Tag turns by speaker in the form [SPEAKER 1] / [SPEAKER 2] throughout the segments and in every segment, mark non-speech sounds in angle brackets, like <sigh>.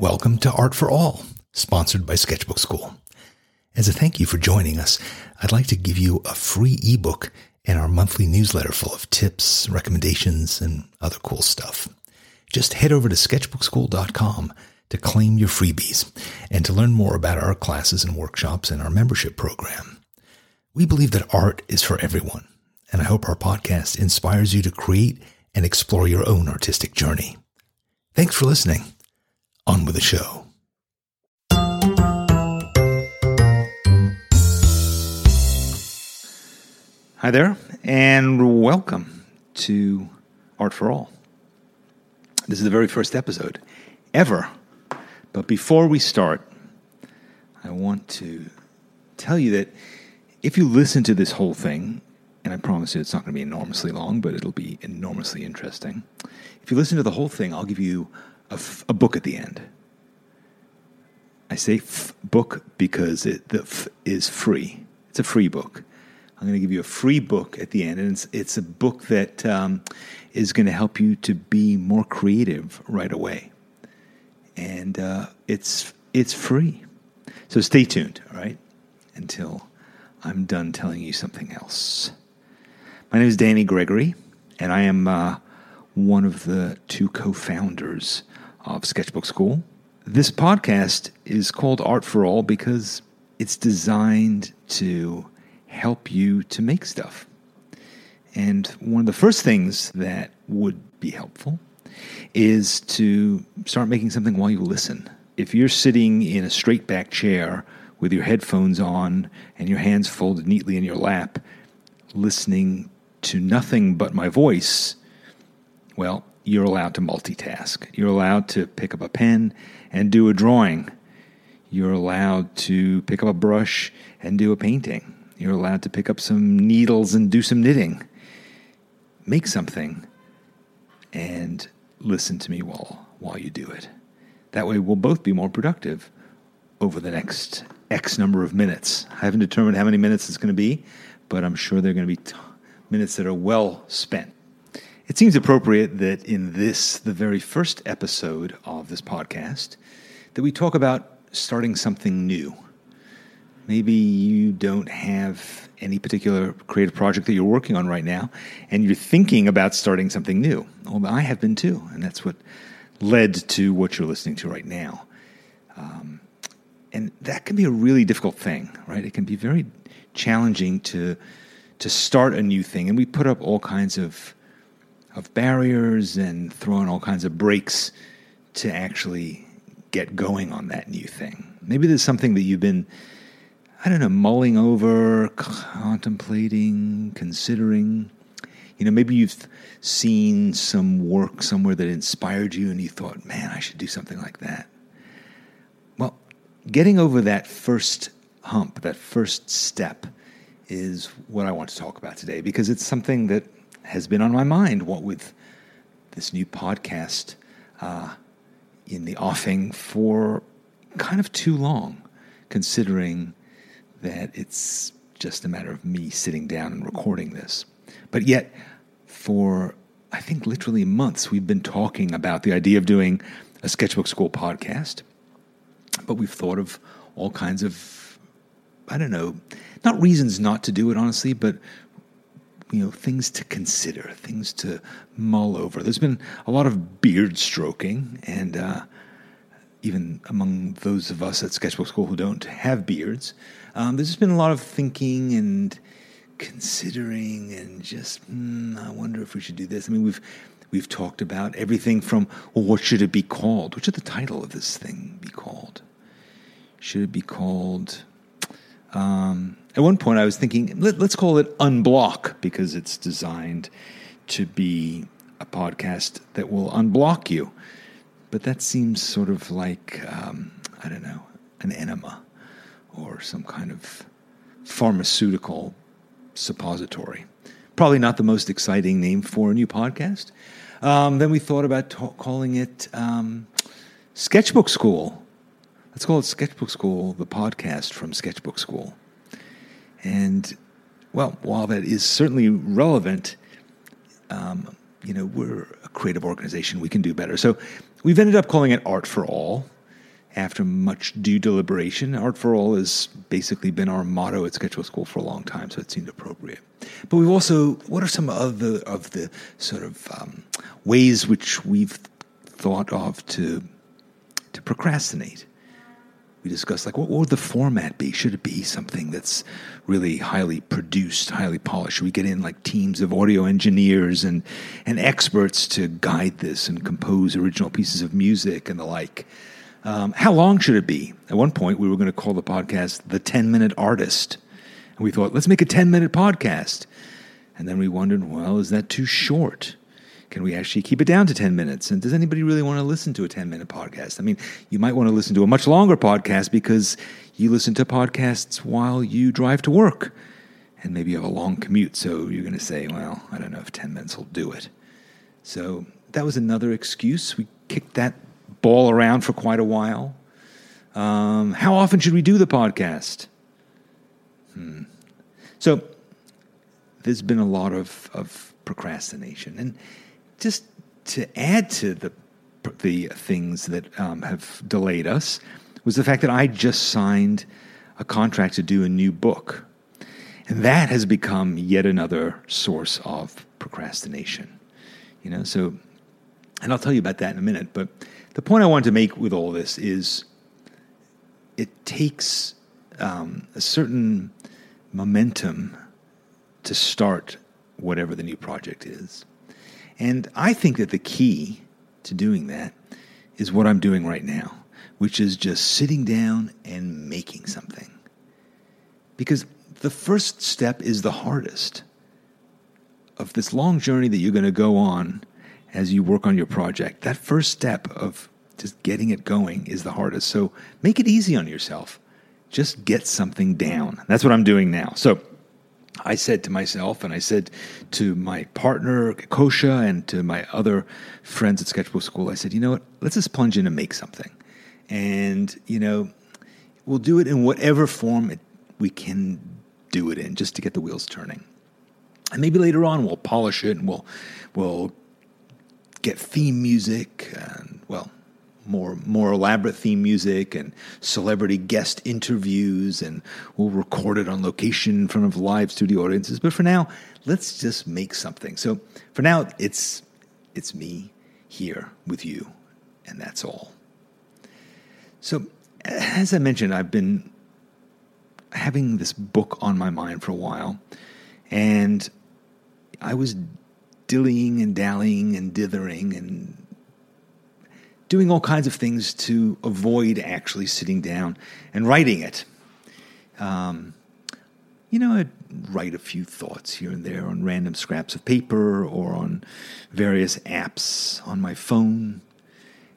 [SPEAKER 1] Welcome to Art for All, sponsored by Sketchbook Skool. As a thank you for joining us, I'd like to give you a free ebook and our monthly newsletter full of tips, recommendations, and other cool stuff. Just head over to sketchbookskool.com to claim your freebies and to learn more about our classes and workshops and our membership program. We believe that art is for everyone, and I hope our podcast inspires you to create and explore your own artistic journey. Thanks for listening. On with the show. Hi there, and welcome to Art for All. This is the very first episode ever. But before we start, I want to tell you that if you listen to this whole thing, and I promise you it's not going to be enormously long, but it'll be enormously interesting. If you listen to the whole thing, I'll give you a, f- a book at the end. I say f- book because it, the f is free. It's a free book. I'm going to give you a free book at the end, and it's, it's a book that um, is going to help you to be more creative right away. And uh, it's it's free, so stay tuned. All right, until I'm done telling you something else. My name is Danny Gregory, and I am uh, one of the two co-founders of Sketchbook Skool. This podcast is called Art for All because it's designed to help you to make stuff. And one of the first things that would be helpful is to start making something while you listen. If you're sitting in a straight back chair with your headphones on and your hands folded neatly in your lap, listening to nothing but my voice, well, you're allowed to multitask. You're allowed to pick up a pen and do a drawing. You're allowed to pick up a brush and do a painting. You're allowed to pick up some needles and do some knitting. Make something and listen to me while, while you do it. That way, we'll both be more productive over the next X number of minutes. I haven't determined how many minutes it's going to be, but I'm sure they're going to be t- minutes that are well spent. It seems appropriate that in this, the very first episode of this podcast, that we talk about starting something new. Maybe you don't have any particular creative project that you're working on right now, and you're thinking about starting something new. Well, I have been too, and that's what led to what you're listening to right now. Um, and that can be a really difficult thing, right? It can be very challenging to to start a new thing, and we put up all kinds of of barriers and throwing all kinds of breaks to actually get going on that new thing. Maybe there's something that you've been I don't know, mulling over, contemplating, considering. You know, maybe you've seen some work somewhere that inspired you and you thought, man, I should do something like that. Well, getting over that first hump, that first step, is what I want to talk about today because it's something that has been on my mind. What with this new podcast uh, in the offing for kind of too long, considering that it's just a matter of me sitting down and recording this. But yet, for I think literally months, we've been talking about the idea of doing a Sketchbook Skool podcast. But we've thought of all kinds of, I don't know, not reasons not to do it, honestly, but you know, things to consider, things to mull over. There's been a lot of beard stroking, and uh, even among those of us at Sketchbook Skool who don't have beards, um, there's just been a lot of thinking and considering, and just mm, I wonder if we should do this. I mean, we've we've talked about everything from well, what should it be called? What should the title of this thing be called? Should it be called? Um, at one point, I was thinking, let, us call it Unblock because it's designed to be a podcast that will unblock you. But that seems sort of like, um, I don't know, an enema or some kind of pharmaceutical suppository. Probably not the most exciting name for a new podcast. Um, then we thought about calling it um, Sketchbook Skool. Let's call it Sketchbook Skool, the podcast from Sketchbook Skool. And, well, while that is certainly relevant, um, you know, we're a creative organization. We can do better. So we've ended up calling it Art for All after much due deliberation. Art for All has basically been our motto at Sketchbook Skool for a long time, so it seemed appropriate. But we've also, what are some of the of the sort of um, ways which we've thought of to to procrastinate? We discussed like what, what, would the format be? Should it be something that's really highly produced, highly polished? Should we get in like teams of audio engineers and and experts to guide this and compose original pieces of music and the like? Um, how long should it be? At one point, we were going to call the podcast "The Ten Minute Artist," and we thought, let's make a ten minute podcast. And then we wondered, well, is that too short? Can we actually keep it down to 10 minutes? And does anybody really want to listen to a 10 minute podcast? I mean, you might want to listen to a much longer podcast because you listen to podcasts while you drive to work and maybe you have a long commute. So you're going to say, well, I don't know if 10 minutes will do it. So that was another excuse. We kicked that ball around for quite a while. Um, how often should we do the podcast? Hmm. So there's been a lot of, of procrastination. And just to add to the the things that um, have delayed us was the fact that I just signed a contract to do a new book, and that has become yet another source of procrastination. You know, so and I'll tell you about that in a minute. But the point I wanted to make with all this is it takes um, a certain momentum to start whatever the new project is. And I think that the key to doing that is what I'm doing right now, which is just sitting down and making something. Because the first step is the hardest of this long journey that you're going to go on as you work on your project. That first step of just getting it going is the hardest. So make it easy on yourself. Just get something down. That's what I'm doing now. So I said to myself, and I said to my partner, Koosje, and to my other friends at Sketchbook Skool, I said, you know what? Let's just plunge in and make something. And, you know, we'll do it in whatever form it, we can do it in just to get the wheels turning. And maybe later on we'll polish it and we'll, we'll get theme music and, well, more more elaborate theme music and celebrity guest interviews and we'll record it on location in front of live studio audiences. But for now let's just make something. So for now it's it's me here with you and that's all. So as i mentioned i've been having this book on my mind for a while and i was dillying and dallying and dithering and doing all kinds of things to avoid actually sitting down and writing it. Um, you know, I'd write a few thoughts here and there on random scraps of paper or on various apps on my phone.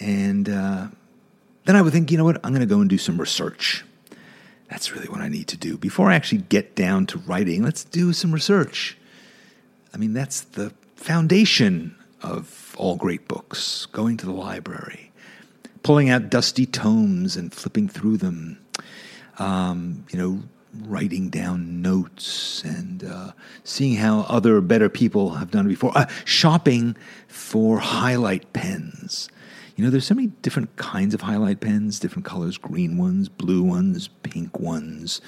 [SPEAKER 1] And uh, then I would think, you know what, I'm going to go and do some research. That's really what I need to do. Before I actually get down to writing, let's do some research. I mean, that's the foundation of all great books, going to the library, pulling out dusty tomes and flipping through them, um, you know, writing down notes and uh, seeing how other better people have done it before, uh, shopping for highlight pens. You know, there's so many different kinds of highlight pens, different colors green ones, blue ones, pink ones,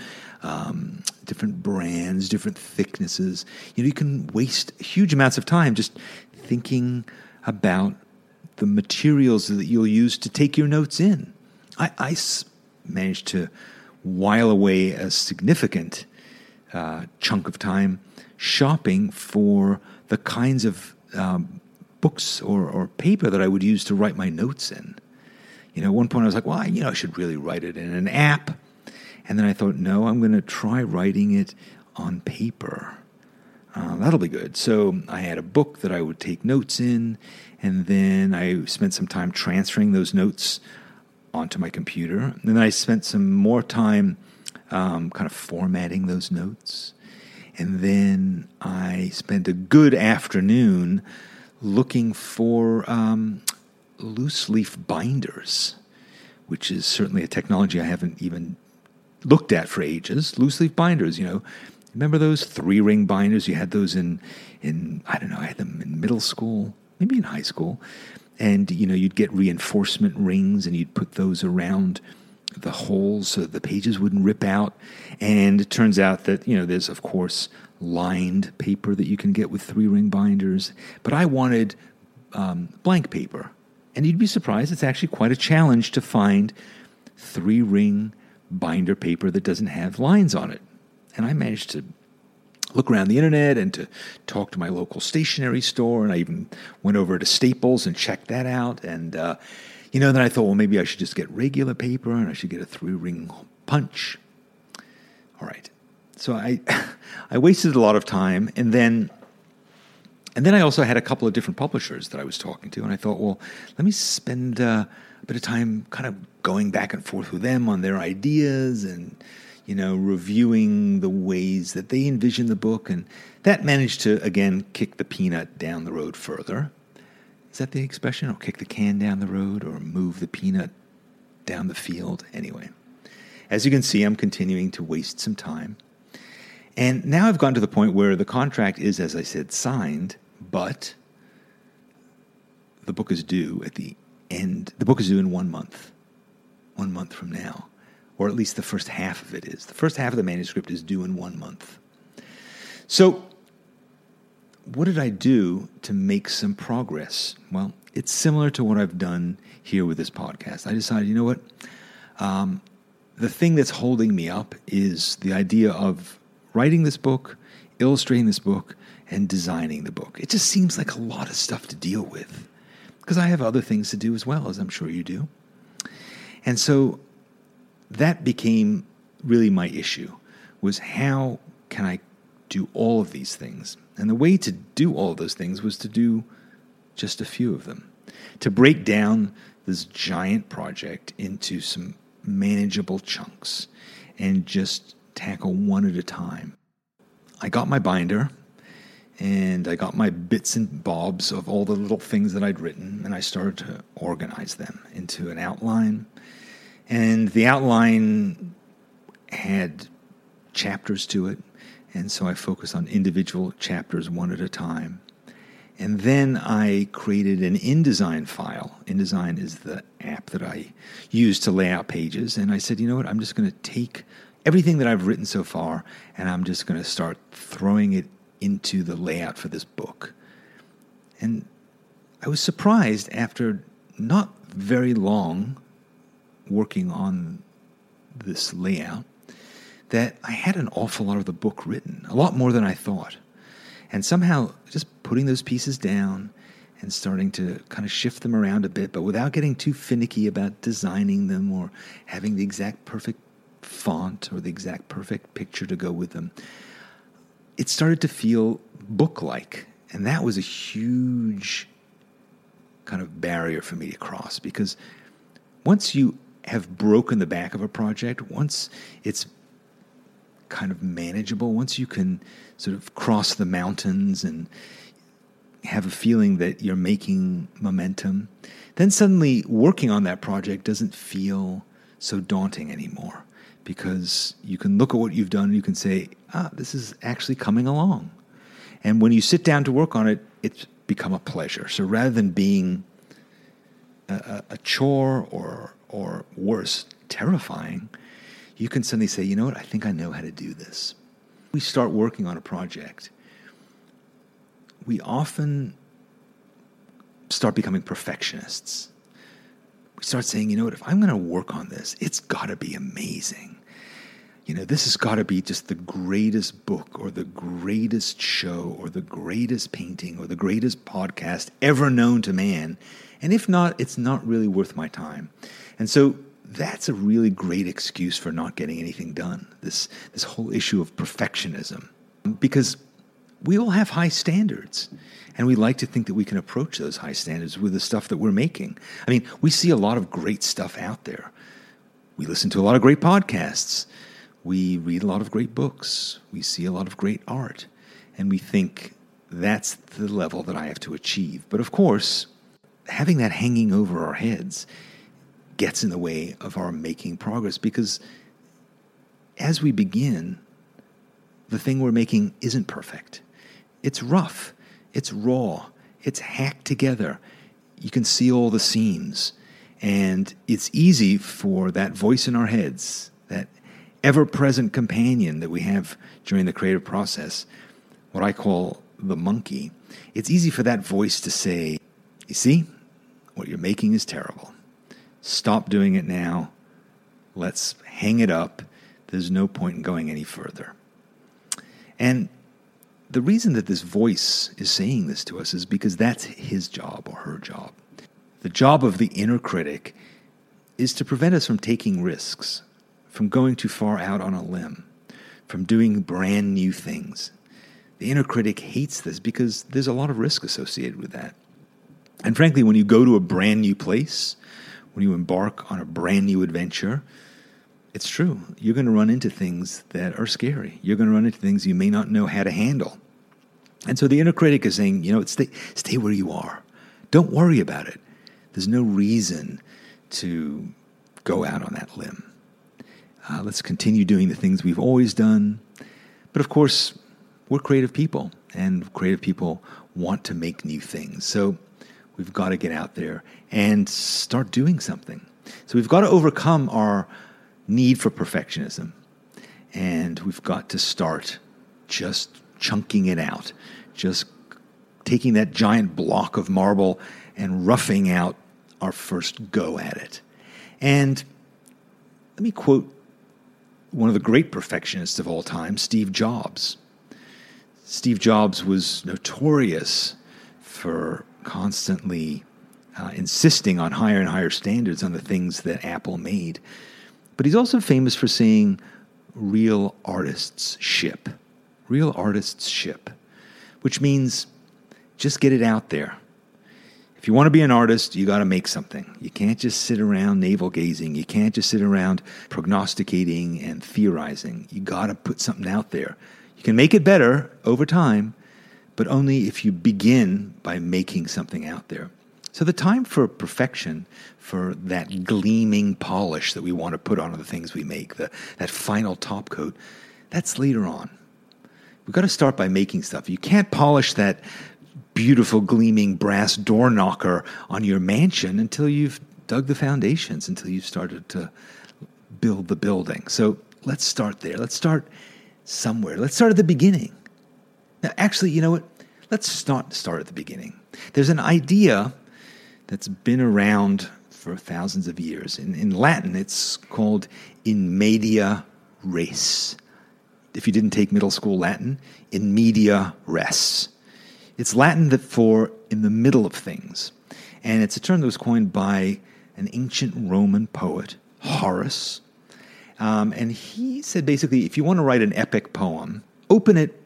[SPEAKER 1] um, different brands, different thicknesses. You know, you can waste huge amounts of time just thinking about the materials that you'll use to take your notes in. I, I managed to while away a significant uh, chunk of time shopping for the kinds of um, books or, or paper that I would use to write my notes in. You know, at one point I was like, well, I, you know, I should really write it in an app. And then I thought, no, I'm going to try writing it on paper. Uh, that'll be good. So I had a book that I would take notes in, and then I spent some time transferring those notes onto my computer. And then I spent some more time um, kind of formatting those notes. And then I spent a good afternoon looking for um, loose leaf binders, which is certainly a technology I haven't even looked at for ages. Loose leaf binders, you know, Remember those three ring binders? You had those in, in I don't know, I had them in middle school, maybe in high school. and you know you'd get reinforcement rings and you'd put those around the holes so the pages wouldn't rip out. And it turns out that you know there's of course lined paper that you can get with three ring binders, but I wanted um, blank paper, and you'd be surprised it's actually quite a challenge to find three ring binder paper that doesn't have lines on it. And I managed to look around the internet and to talk to my local stationery store. And I even went over to Staples and checked that out. And, uh, you know, then I thought, well, maybe I should just get regular paper and I should get a three ring punch. All right. So I, <laughs> I wasted a lot of time. And then, and then I also had a couple of different publishers that I was talking to. And I thought, well, let me spend uh, a bit of time kind of going back and forth with them on their ideas and you know, reviewing the ways that they envision the book. And that managed to, again, kick the peanut down the road further. Is that the expression? Or kick the can down the road or move the peanut down the field? Anyway, as you can see, I'm continuing to waste some time. And now I've gone to the point where the contract is, as I said, signed, but the book is due at the end. The book is due in one month, one month from now or at least the first half of it is. The first half of the manuscript is due in one month. So, what did I do to make some progress? Well, it's similar to what I've done here with this podcast. I decided, you know what? Um, the thing that's holding me up is the idea of writing this book, illustrating this book, and designing the book. It just seems like a lot of stuff to deal with because I have other things to do as well, as I'm sure you do. And so that became really my issue was how can I do all of these things? And the way to do all those things was to do just a few of them. To break down this giant project into some manageable chunks and just tackle one at a time. I got my binder and I got my bits and bobs of all the little things that I'd written and I started to organize them into an outline and the outline had chapters to it. And so I focused on individual chapters one at a time. And then I created an InDesign file. InDesign is the app that I use to lay out pages. And I said, you know what? I'm just going to take everything that I've written so far and I'm just going to start throwing it into the layout for this book. And I was surprised after not very long working on this layout that I had an awful lot of the book written, a lot more than I thought. And somehow just putting those pieces down and starting to kind of shift them around a bit, but without getting too finicky about designing them or having the exact perfect font or the exact perfect picture to go with them, it started to feel book like. And that was a huge kind of barrier for me to cross because once you have broken the back of a project, once it's kind of manageable, once you can sort of cross the mountains and have a feeling that you're making momentum, then suddenly working on that project doesn't feel so daunting anymore because you can look at what you've done and you can say, ah, this is actually coming along. And when you sit down to work on it, it's become a pleasure. So rather than being a, a chore or or worse, terrifying, you can suddenly say, you know what, I think I know how to do this. We start working on a project. We often start becoming perfectionists. We start saying, you know what, if I'm going to work on this, it's got to be amazing. You know, this has got to be just the greatest book or the greatest show or the greatest painting or the greatest podcast ever known to man. And if not, it's not really worth my time. And so that's a really great excuse for not getting anything done. This this whole issue of perfectionism, because we all have high standards, and we like to think that we can approach those high standards with the stuff that we're making. I mean, we see a lot of great stuff out there. We listen to a lot of great podcasts. We read a lot of great books. We see a lot of great art, and we think that's the level that I have to achieve. But of course, having that hanging over our heads gets in the way of our making progress because as we begin, the thing we're making isn't perfect. It's rough, it's raw, it's hacked together. you can see all the seams. And it's easy for that voice in our heads, that ever present companion that we have during the creative process, what I call the monkey, it's easy for that voice to say, You see, what you're making is terrible. Stop doing it now. Let's hang it up. There's no point in going any further. And the reason that this voice is saying this to us is because that's his job or her job. The job of the inner critic is to prevent us from taking risks, from going too far out on a limb, from doing brand new things. The inner critic hates this because there's a lot of risk associated with that. And frankly, when you go to a brand new place, when you embark on a brand new adventure, it's true. You're going to run into things that are scary. You're going to run into things you may not know how to handle. And so the inner critic is saying, you know, stay, stay where you are. Don't worry about it. There's no reason to go out on that limb. Uh, let's continue doing the things we've always done. But of course, we're creative people, and creative people want to make new things. So we've got to get out there and start doing something. So we've got to overcome our need for perfectionism. And we've got to start just chunking it out, just taking that giant block of marble and roughing out our first go at it. And let me quote one of the great perfectionists of all time, Steve Jobs. Steve Jobs was notorious for constantly uh, insisting on higher and higher standards on the things that Apple made. But he's also famous for saying, real artists ship. Real artists ship, which means just get it out there. If you want to be an artist, you got to make something. You can't just sit around navel gazing. You can't just sit around prognosticating and theorizing. You got to put something out there. You can make it better over time, but only if you begin by making something out there. So the time for perfection, for that gleaming polish that we want to put on the things we make, the, that final top coat, that's later on. We've got to start by making stuff. You can't polish that beautiful gleaming brass door knocker on your mansion until you've dug the foundations, until you've started to build the building. So let's start there. Let's start somewhere. Let's start at the beginning. Now, actually, you know what? Let's start start at the beginning. There's an idea that's been around for thousands of years. In, in Latin, it's called in media res. If you didn't take middle school Latin, in media res. It's Latin that for in the middle of things. And it's a term that was coined by an ancient Roman poet, Horace. Um, and he said basically, if you want to write an epic poem, open it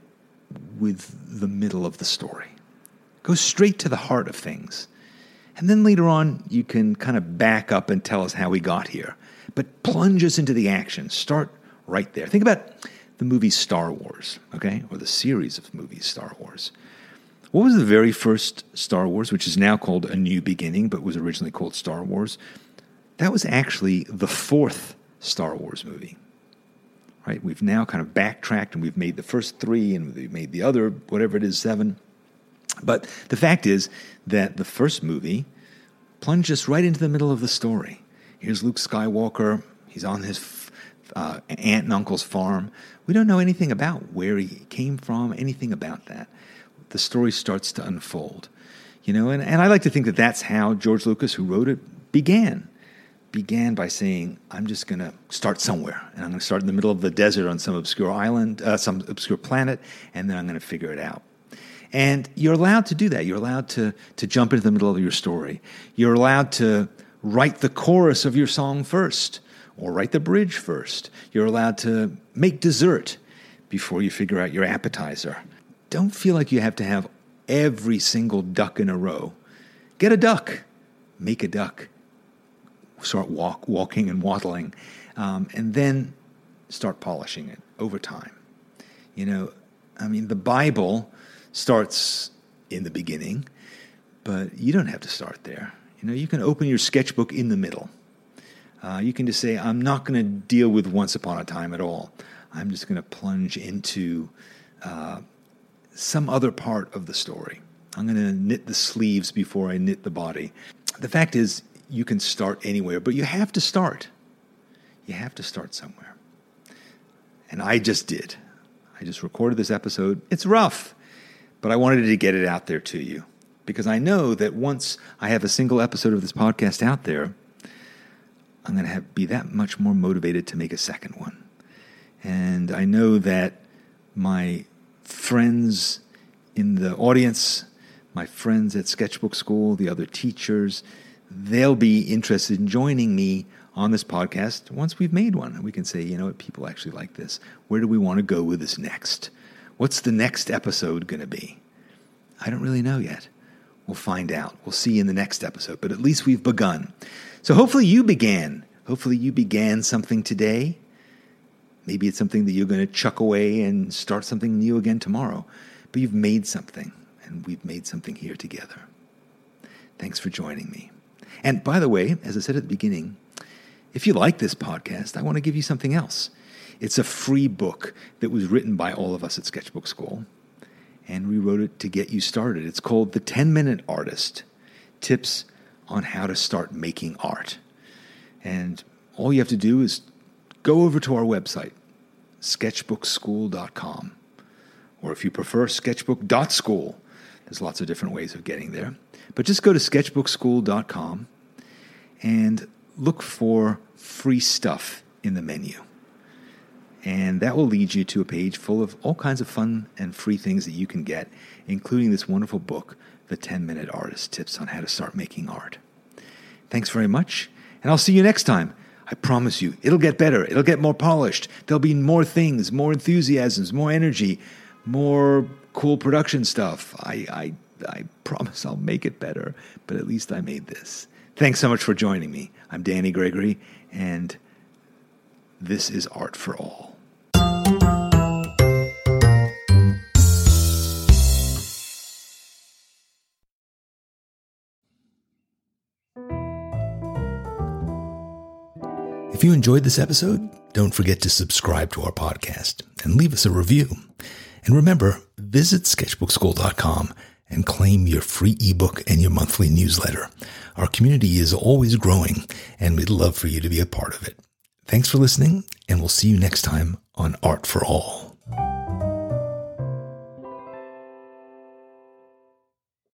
[SPEAKER 1] with the middle of the story. Go straight to the heart of things. And then later on, you can kind of back up and tell us how we got here. But plunge us into the action. Start right there. Think about the movie Star Wars, okay? Or the series of movies Star Wars. What was the very first Star Wars, which is now called A New Beginning, but was originally called Star Wars? That was actually the fourth Star Wars movie. Right? We've now kind of backtracked and we've made the first three and we've made the other, whatever it is, seven. But the fact is that the first movie plunged us right into the middle of the story. Here's Luke Skywalker. He's on his uh, aunt and uncle's farm. We don't know anything about where he came from, anything about that. The story starts to unfold. You know, and, and I like to think that that's how George Lucas, who wrote it, began. Began by saying, I'm just going to start somewhere. And I'm going to start in the middle of the desert on some obscure island, uh, some obscure planet, and then I'm going to figure it out. And you're allowed to do that. You're allowed to, to jump into the middle of your story. You're allowed to write the chorus of your song first or write the bridge first. You're allowed to make dessert before you figure out your appetizer. Don't feel like you have to have every single duck in a row. Get a duck, make a duck, start walk, walking and waddling, um, and then start polishing it over time. You know, I mean, the Bible starts in the beginning, but you don't have to start there. You know, you can open your sketchbook in the middle. Uh, you can just say, I'm not going to deal with Once Upon a Time at all. I'm just going to plunge into uh, some other part of the story. I'm going to knit the sleeves before I knit the body. The fact is, you can start anywhere, but you have to start. You have to start somewhere. And I just did. I just recorded this episode. It's rough, but I wanted to get it out there to you because I know that once I have a single episode of this podcast out there, I'm going to have, be that much more motivated to make a second one. And I know that my friends in the audience, my friends at Sketchbook Skool, the other teachers, they'll be interested in joining me on this podcast once we've made one. We can say, you know what, people actually like this. Where do we want to go with this next? What's the next episode going to be? I don't really know yet. We'll find out. We'll see in the next episode, but at least we've begun. So hopefully you began. Hopefully you began something today. Maybe it's something that you're going to chuck away and start something new again tomorrow. But you've made something, and we've made something here together. Thanks for joining me. And by the way, as I said at the beginning, if you like this podcast, I want to give you something else. It's a free book that was written by all of us at Sketchbook Skool, and we wrote it to get you started. It's called The 10 Minute Artist Tips on How to Start Making Art. And all you have to do is go over to our website, sketchbookskool.com, or if you prefer, sketchbook.school. There's lots of different ways of getting there. But just go to sketchbookskool.com and look for free stuff in the menu. And that will lead you to a page full of all kinds of fun and free things that you can get, including this wonderful book, The 10 Minute Artist Tips on How to Start Making Art. Thanks very much, and I'll see you next time. I promise you, it'll get better. It'll get more polished. There'll be more things, more enthusiasms, more energy, more cool production stuff. I, I, I promise I'll make it better, but at least I made this. Thanks so much for joining me. I'm Danny Gregory, and this is Art for All. If you enjoyed this episode, don't forget to subscribe to our podcast and leave us a review. And remember, visit sketchbookskool.com and claim your free ebook and your monthly newsletter. Our community is always growing, and we'd love for you to be a part of it. Thanks for listening, and we'll see you next time on Art for All.